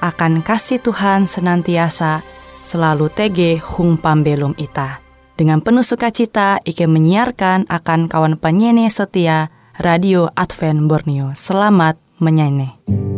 akan kasih Tuhan senantiasa selalu TG hung pambelum ita. Dengan penuh sukacita, Ike menyiarkan akan kawan penyanyi setia Radio Advent Borneo. Selamat menyanyi.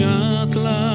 Kula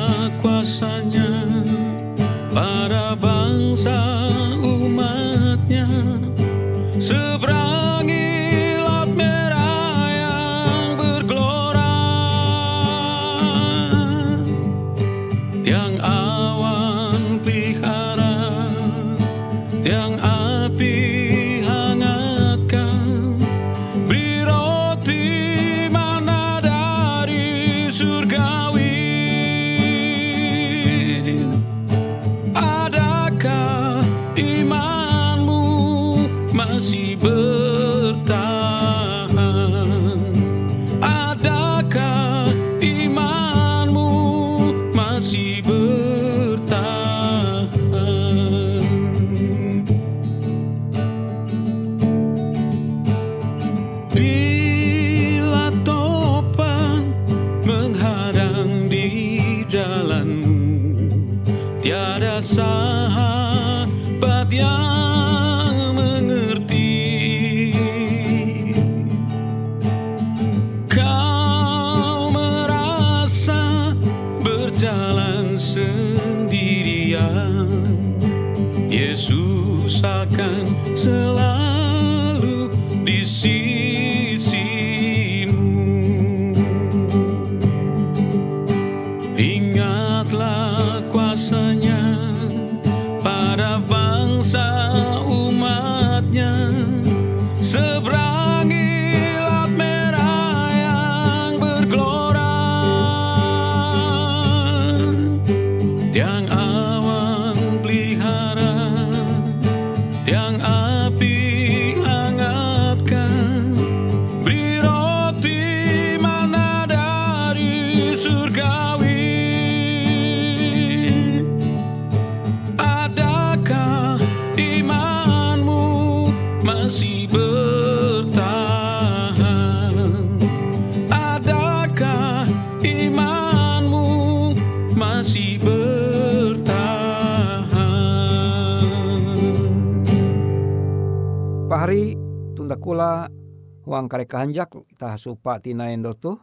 huang kare kahanjak kita supa tina endo tu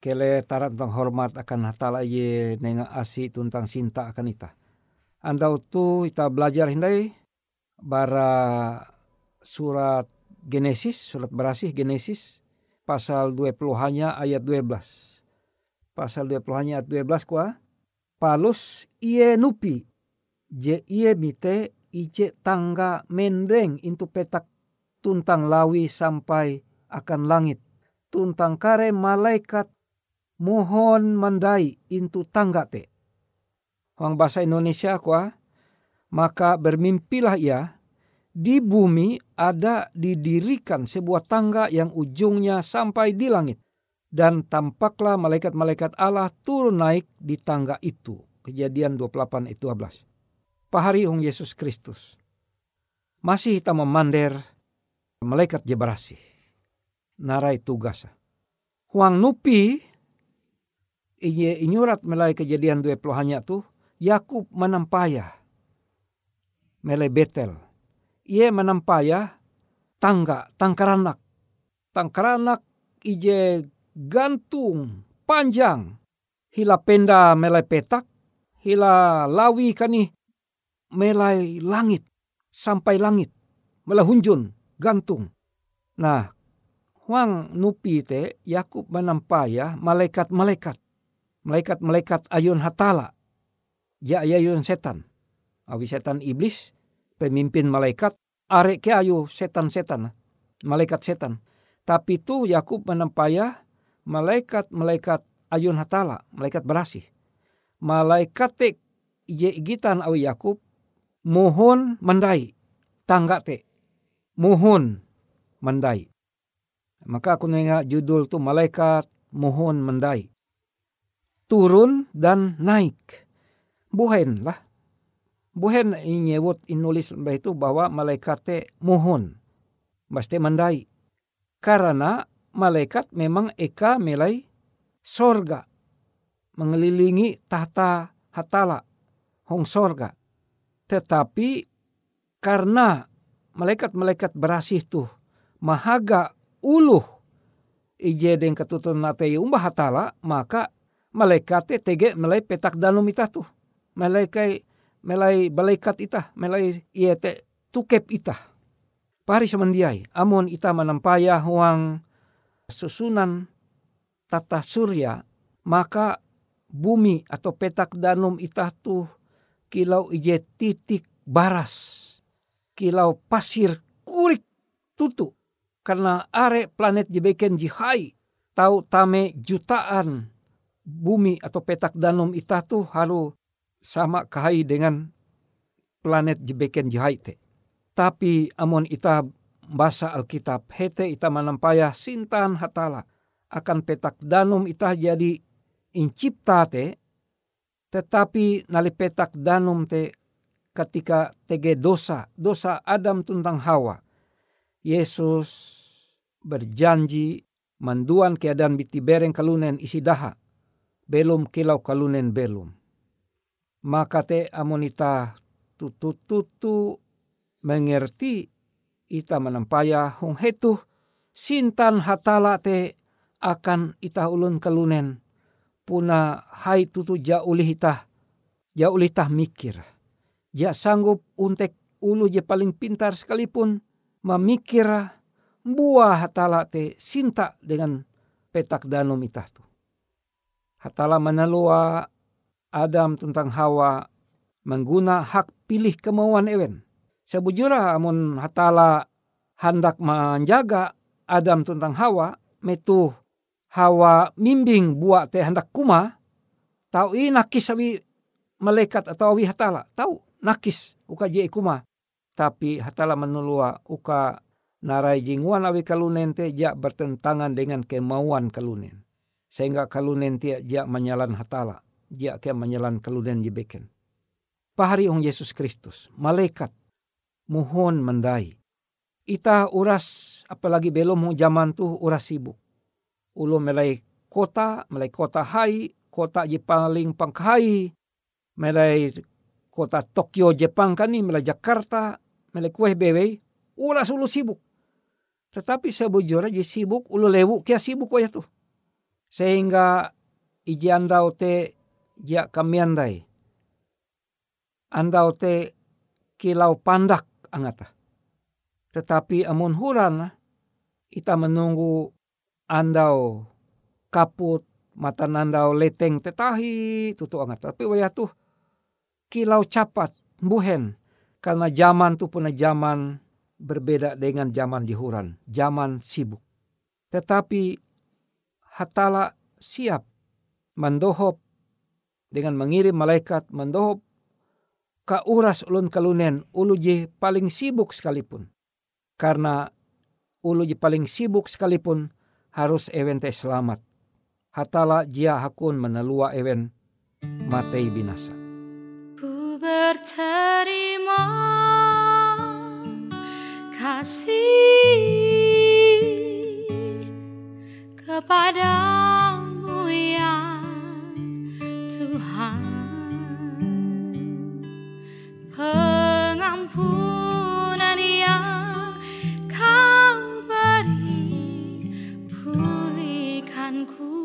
kele tarat tentang hormat akan hatala ye nenga asi tuntang sinta akan ita. Andau tu kita belajar hindai bara surat Genesis, surat berasih Genesis pasal 20 hanya ayat 12. Pasal 20 hanya ayat 12 kuah. Palus iye nupi je iye mite ice tangga mendeng into petak tuntang lawi sampai akan langit. Tuntang kare malaikat mohon mandai intu tangga te. Huang bahasa Indonesia kuah, maka bermimpilah ia di bumi ada didirikan sebuah tangga yang ujungnya sampai di langit. Dan tampaklah malaikat-malaikat Allah turun naik di tangga itu. Kejadian 28 itu 12. Pahari Hong Yesus Kristus. Masih kita memander malaikat je berasih. Narai tugas. Huang nupi inyurat melai kejadian dua puluh hanya tu Yakub menampaya melai Betel. Ia menampaya tangga tangkaranak. Tangkaranak ije gantung panjang. Hila penda melai petak. Hila lawi kani melai langit. Sampai langit. Melahunjun gantung. Nah, huang nupi te Yakub menampaya malaikat-malaikat. Malaikat-malaikat ayun hatala. Ya ayun setan. Awi setan iblis, pemimpin malaikat, are ke ayu setan-setan. Malaikat setan. Tapi tu Yakub menampaya malaikat-malaikat ayun hatala, malaikat berasih. Malaikat te ije igitan awi Yakub mohon mendai tangga te mohon mendai. Maka aku nengah judul tu malaikat mohon mendai. Turun dan naik. Buhen lah. Buhen nyebut inulis itu bahwa malaikat te mohon. Mesti mendai. Karena malaikat memang eka melai sorga. Mengelilingi tahta hatala. Hong sorga. Tetapi karena malaikat-malaikat berasih tuh mahaga uluh. Ije den ketutun nate umbah hatala maka malaikat tege melai petak danum ita tuh malaikai melai balaikat ita melai iye te tukep ita. Pari semendiai amun ita menampaya huang susunan tata surya maka bumi atau petak danum ita tuh kilau ije titik baras kilau pasir kurik tutu karena are planet jebeken jihai tahu tame jutaan bumi atau petak danum ita tu halu sama kahai dengan planet jebeken jihai te. Tapi amon ita bahasa Alkitab hete ita manampaya sintan hatala akan petak danum ita jadi incipta te tetapi nali petak danum te ketika tege dosa dosa Adam tentang Hawa Yesus berjanji manduan keadaan biti bereng kalunen isi daha. Belum kilau kalunen belum. Maka te amonita tutu-tutu mengerti ita menampaya hong hetu sintan hatala te akan ita ulun kalunen puna hai tutu jaulih ita jaulih tah mikir. Ja sanggup untek ulu je paling pintar sekalipun memikir buah hatala te sinta dengan petak danum itah tu. Hatala menalua Adam tentang Hawa mengguna hak pilih kemauan ewen. Sebujurah amun hatala hendak menjaga Adam tentang Hawa metu Hawa mimbing buat te hendak kuma tahu i nakis awi malaikat atau awi hatala tahu nakis uka je kuma tapi hatala menulua uka narai jinguan awi kalunen te jak bertentangan dengan kemauan kalunen. Sehingga kalunen te jak menyalan hatala. Jak ke menyalan kalunen jebeken. Pahari ong Yesus Kristus. Malaikat. Muhon mendai. Ita uras apalagi belum zaman tu uras sibuk. Ulo melai kota, melai kota hai, kota je paling pangkai, melai kota Tokyo Jepang kani, melai Jakarta, melai kueh bewe, uras ulu sibuk. Tetapi sebujurnya je sibuk ulu lewu kia sibuk ya tuh. Sehingga iji andau te ja kamiandai. Andau te kilau pandak angata. Tetapi amun huran kita menunggu andau kaput mata nandau leteng tetahi tutu angat. Tapi waya tuh kilau capat buhen karena zaman tu puna zaman berbeda dengan zaman dihuran, zaman sibuk. Tetapi hatala siap mendohop dengan mengirim malaikat mendohop ka uras ulun kalunen ulu je paling sibuk sekalipun. Karena ulu je paling sibuk sekalipun harus ewen teh selamat. Hatala jia hakun menelua ewen matei binasa berterima kasih kepadamu ya Tuhan. Pengampunan yang kau beri pulihkan ku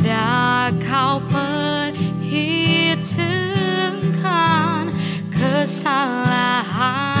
Tiada kau perhitungkan kesalahan.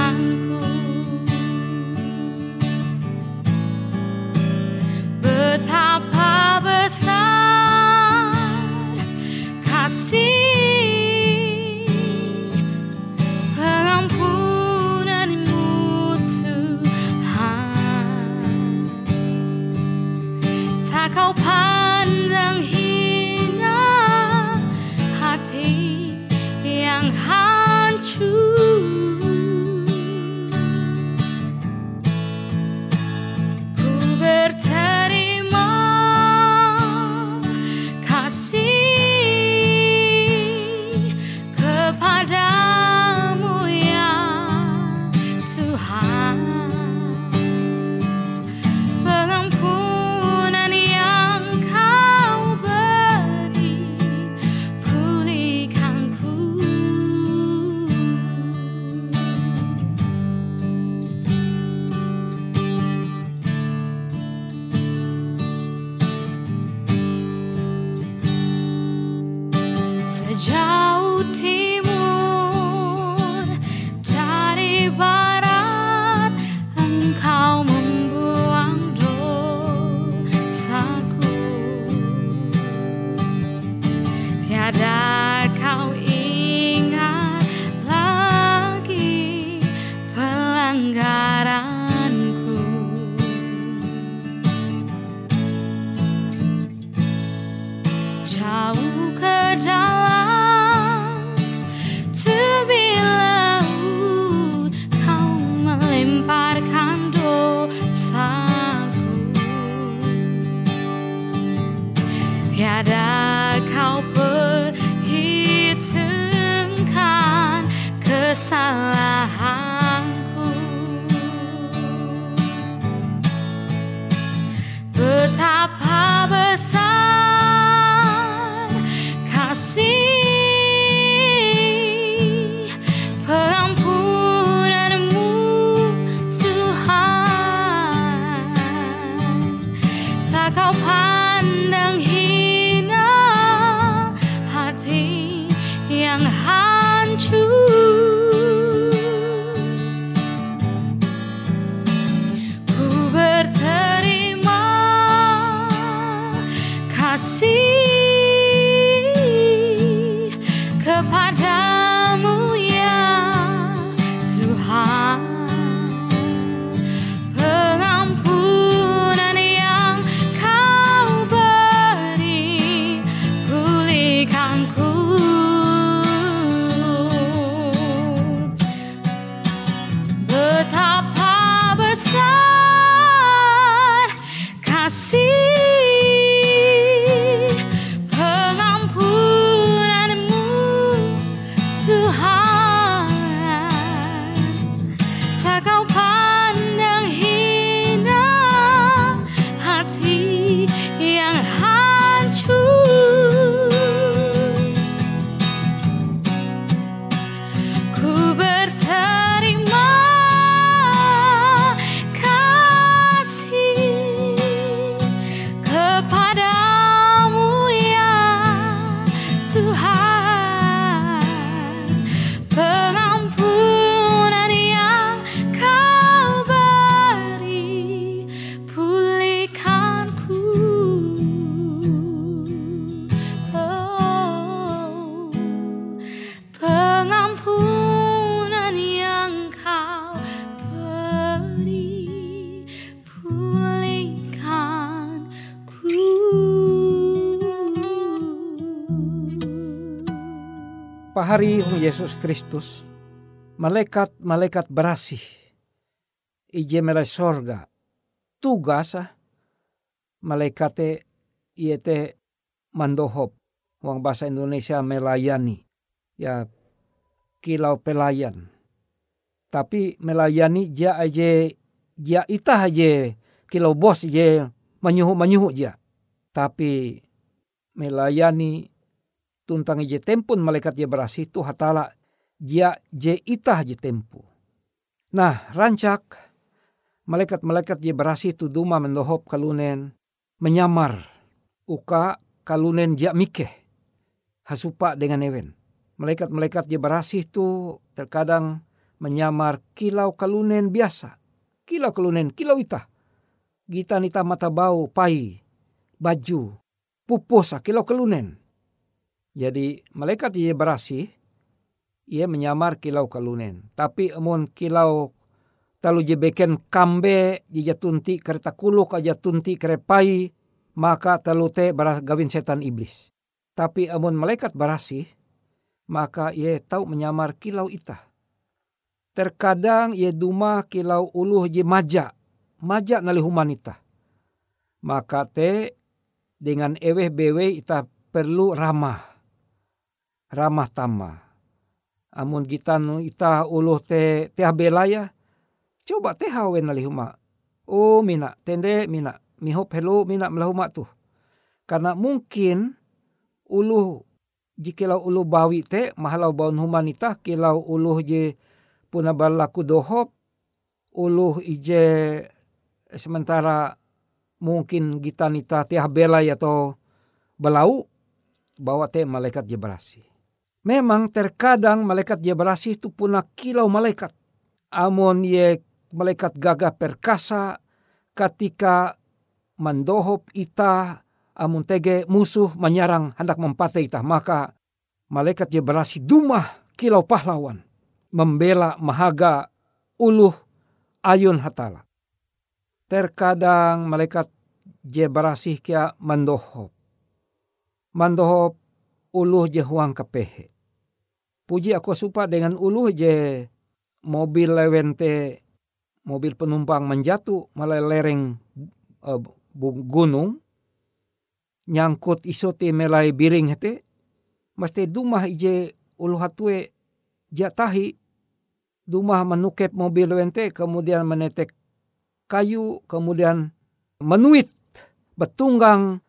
Yesus Kristus, malaikat-malaikat berasih, ije melai sorga, tugas ah, malaikat te iete mandohop, wang bahasa Indonesia melayani, ya kilau pelayan. Tapi melayani dia aja, dia itah aja kilau bos je menyuhu menyuhu dia. Tapi melayani tuntang je tempun malaikat je berasi tu hatala dia je itah je tempu. Nah rancak malaikat-malaikat je berasi tu duma mendohop kalunen menyamar uka kalunen dia mikeh hasupa dengan ewen. Malaikat-malaikat je berasi tu terkadang menyamar kilau kalunen biasa. Kilau kalunen, kilau itah. Gita nita mata bau, pai, baju, pupus, kilau kalunen. Jadi malaikat ia berasi, ia menyamar kilau kalunen. Tapi amun kilau talu je beken kambe je tunti kereta kuluk aja tunti kerepai maka talu te baras gawin setan iblis. Tapi amun malaikat berasi, maka ia tahu menyamar kilau itah. Terkadang ia duma kilau uluh je maja, maja nali humanita. Maka te dengan eweh bewe ita perlu ramah ramah tama. Amun kita nu ita uluh te te belaya, coba te hawen nali huma. Oh mina tende mina mihop helu mina melahuma tu. Karena mungkin uluh jikilau uluh bawi te mahalau baun humanita kilau uluh je puna balaku dohop uluh ije sementara mungkin kita nita tiah belai atau belau bawa te malaikat je berasi. Memang terkadang malaikat dia berasih itu punah kilau malaikat. Amon ye malaikat gagah perkasa ketika mendohop ita amun tege musuh menyerang hendak mempatai ita maka malaikat dia berasih dumah kilau pahlawan membela mahaga uluh ayun hatala. Terkadang malaikat je berasih kia mendohop. Mendohop uluh je huang kepehe. Puji aku supa dengan uluh je mobil lewente mobil penumpang menjatuh malah lereng uh, gunung nyangkut isote melai biring hete mesti dumah ije ulu hatue jatahi dumah menukep mobil lewente kemudian menetek kayu kemudian menuit betunggang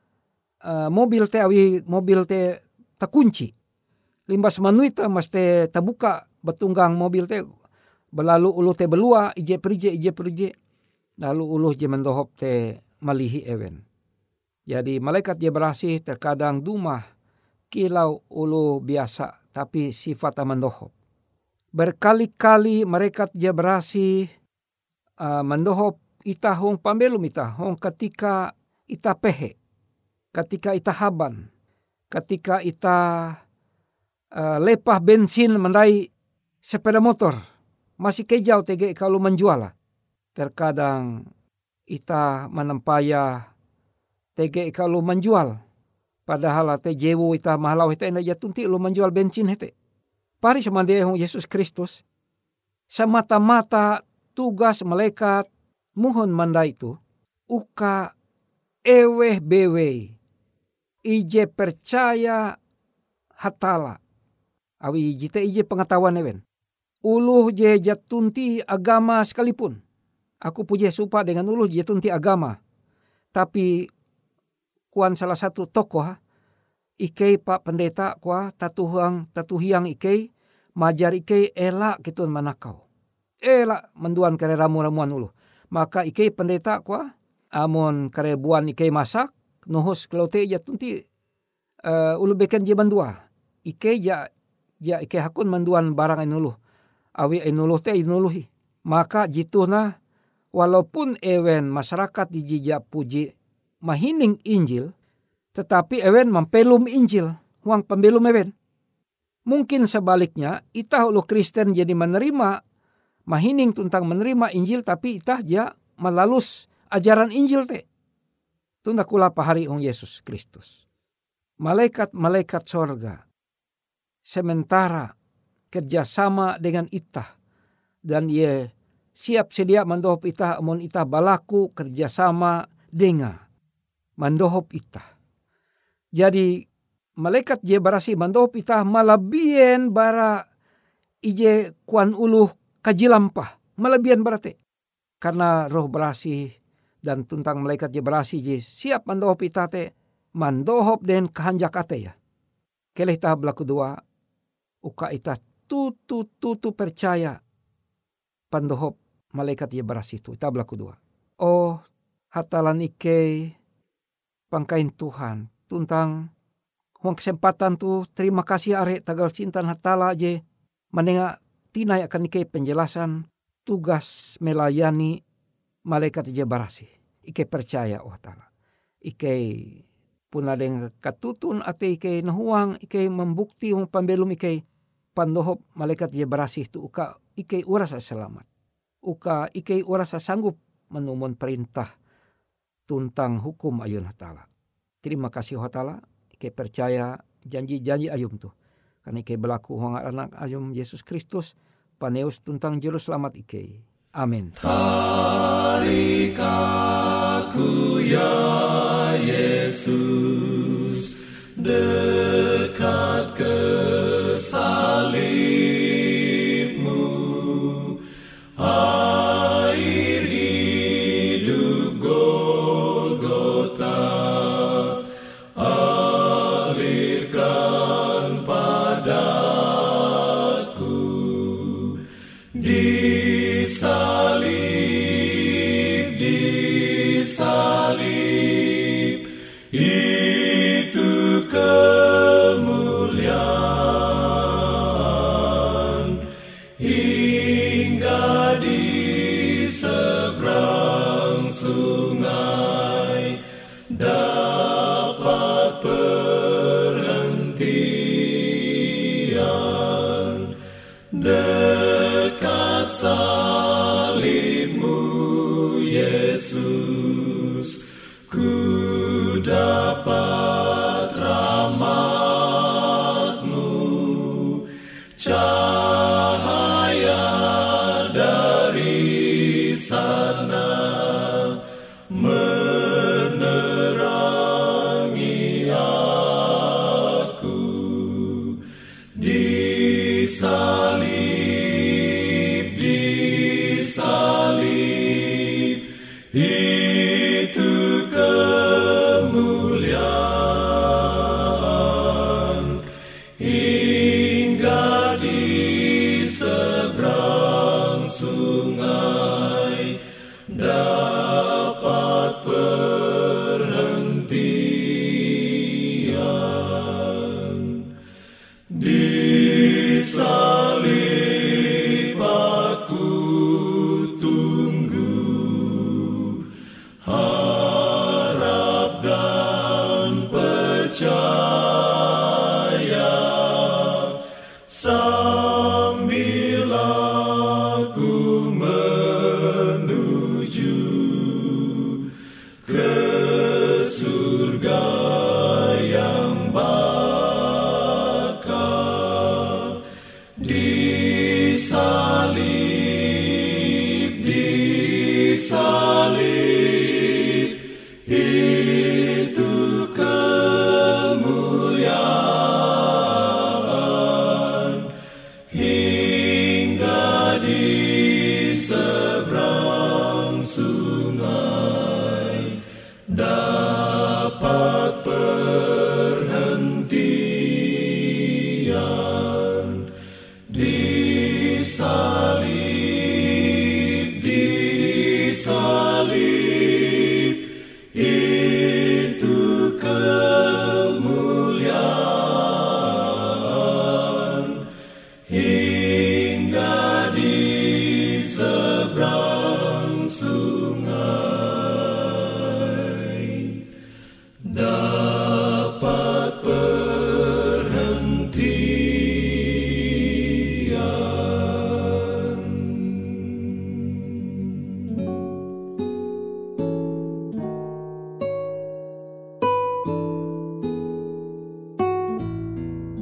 uh, mobil te awi mobil te takunci. Limbas manuit te tabuka betunggang mobil te belalu ulu te belua ije perije ije perije lalu ulu je mendohop te malihi ewen. Jadi malaikat je berasih terkadang dumah kilau ulu biasa tapi sifat mendohop. Berkali-kali mereka je berasih uh, mendohop ita hong pambelum ita hong ketika ita pehe. Ketika ita haban ketika ita uh, lepah bensin mendai sepeda motor masih kejauh tege kalau menjual. Terkadang ita menempaya tege kalau menjual. Padahal te jewu ita mahalau ita ina jatunti lu menjual bensin hete. Pari semande Yesus Kristus semata-mata tugas malaikat mohon mandai itu uka eweh bewe ije percaya hatala. Awi ije te ije pengetahuan ewen. Uluh je jatunti agama sekalipun. Aku puji supa dengan uluh je jatunti agama. Tapi kuan salah satu tokoh ikei pak pendeta kua tatuhang tatuhiang ikei majar ikei elak kitun manakau. Elak menduan kare ramu-ramuan ulu. Maka ikei pendeta kua amon kare buan ikei masak nohos te ja tunti uh, ulu beken je bandua. Ike ja ja ike hakun manduan barang enulu. Awi enulu te enuluhi. Maka jituna walaupun ewen masyarakat di jija puji mahining Injil, tetapi ewen mempelum Injil, uang pembelum ewen. Mungkin sebaliknya, itah ulu Kristen jadi menerima mahining tentang menerima Injil, tapi itah ja melalus ajaran Injil te. Tunda kula pahari ong Yesus Kristus. Malaikat-malaikat sorga. sementara kerjasama dengan itah dan ia siap sedia mandohop itah amun itah balaku kerjasama dengan mandohop itah. Jadi malaikat je barasi mandohop itah malabien bara ije kuan uluh kajilampah. Malabien berarti. Karena roh berasi dan tuntang malaikat je berasi je siap mandohop itah te mandohop den kehanjak ate ya. Kelih ta belaku dua uka itah tutu tutu percaya pandohop malaikat ye beras itu. Ita belah kedua. Oh hatalan ike pangkain Tuhan. Tuntang huang kesempatan tu terima kasih are tagal cinta hatala je menengah tina akan ike penjelasan tugas melayani malaikat je barasi. Ike percaya oh tala. Ike puna dengan katutun ate ike nahuang ike membukti hong pambelum ike pandohop malaikat je berasih tu uka ike urasa selamat. Uka ike urasa sanggup menumon perintah tuntang hukum ayun hatala. Terima kasih hatala, ike percaya janji-janji ayum tu. Karena ike berlaku huang anak ayum Yesus Kristus, paneus tuntang juru selamat ike. Amin. Tarikaku ya Yesus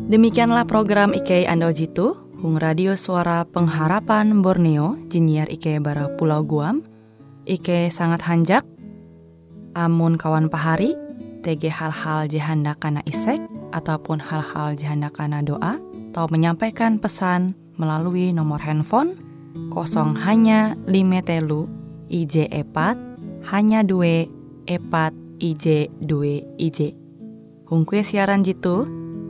Demikianlah program Ike Ando Jitu, Hung Radio Suara Pengharapan Borneo, Jinnyar Ike Bara Pulau Guam. Ike sangat hanjak, amun kawan pahari, TG hal-hal jihanda kana isek, ataupun hal-hal jihanda kana doa, atau menyampaikan pesan melalui nomor handphone kosong hanya lima telu IJ epat hanya dua epat IJ dua IJ. Hung kue siaran jitu,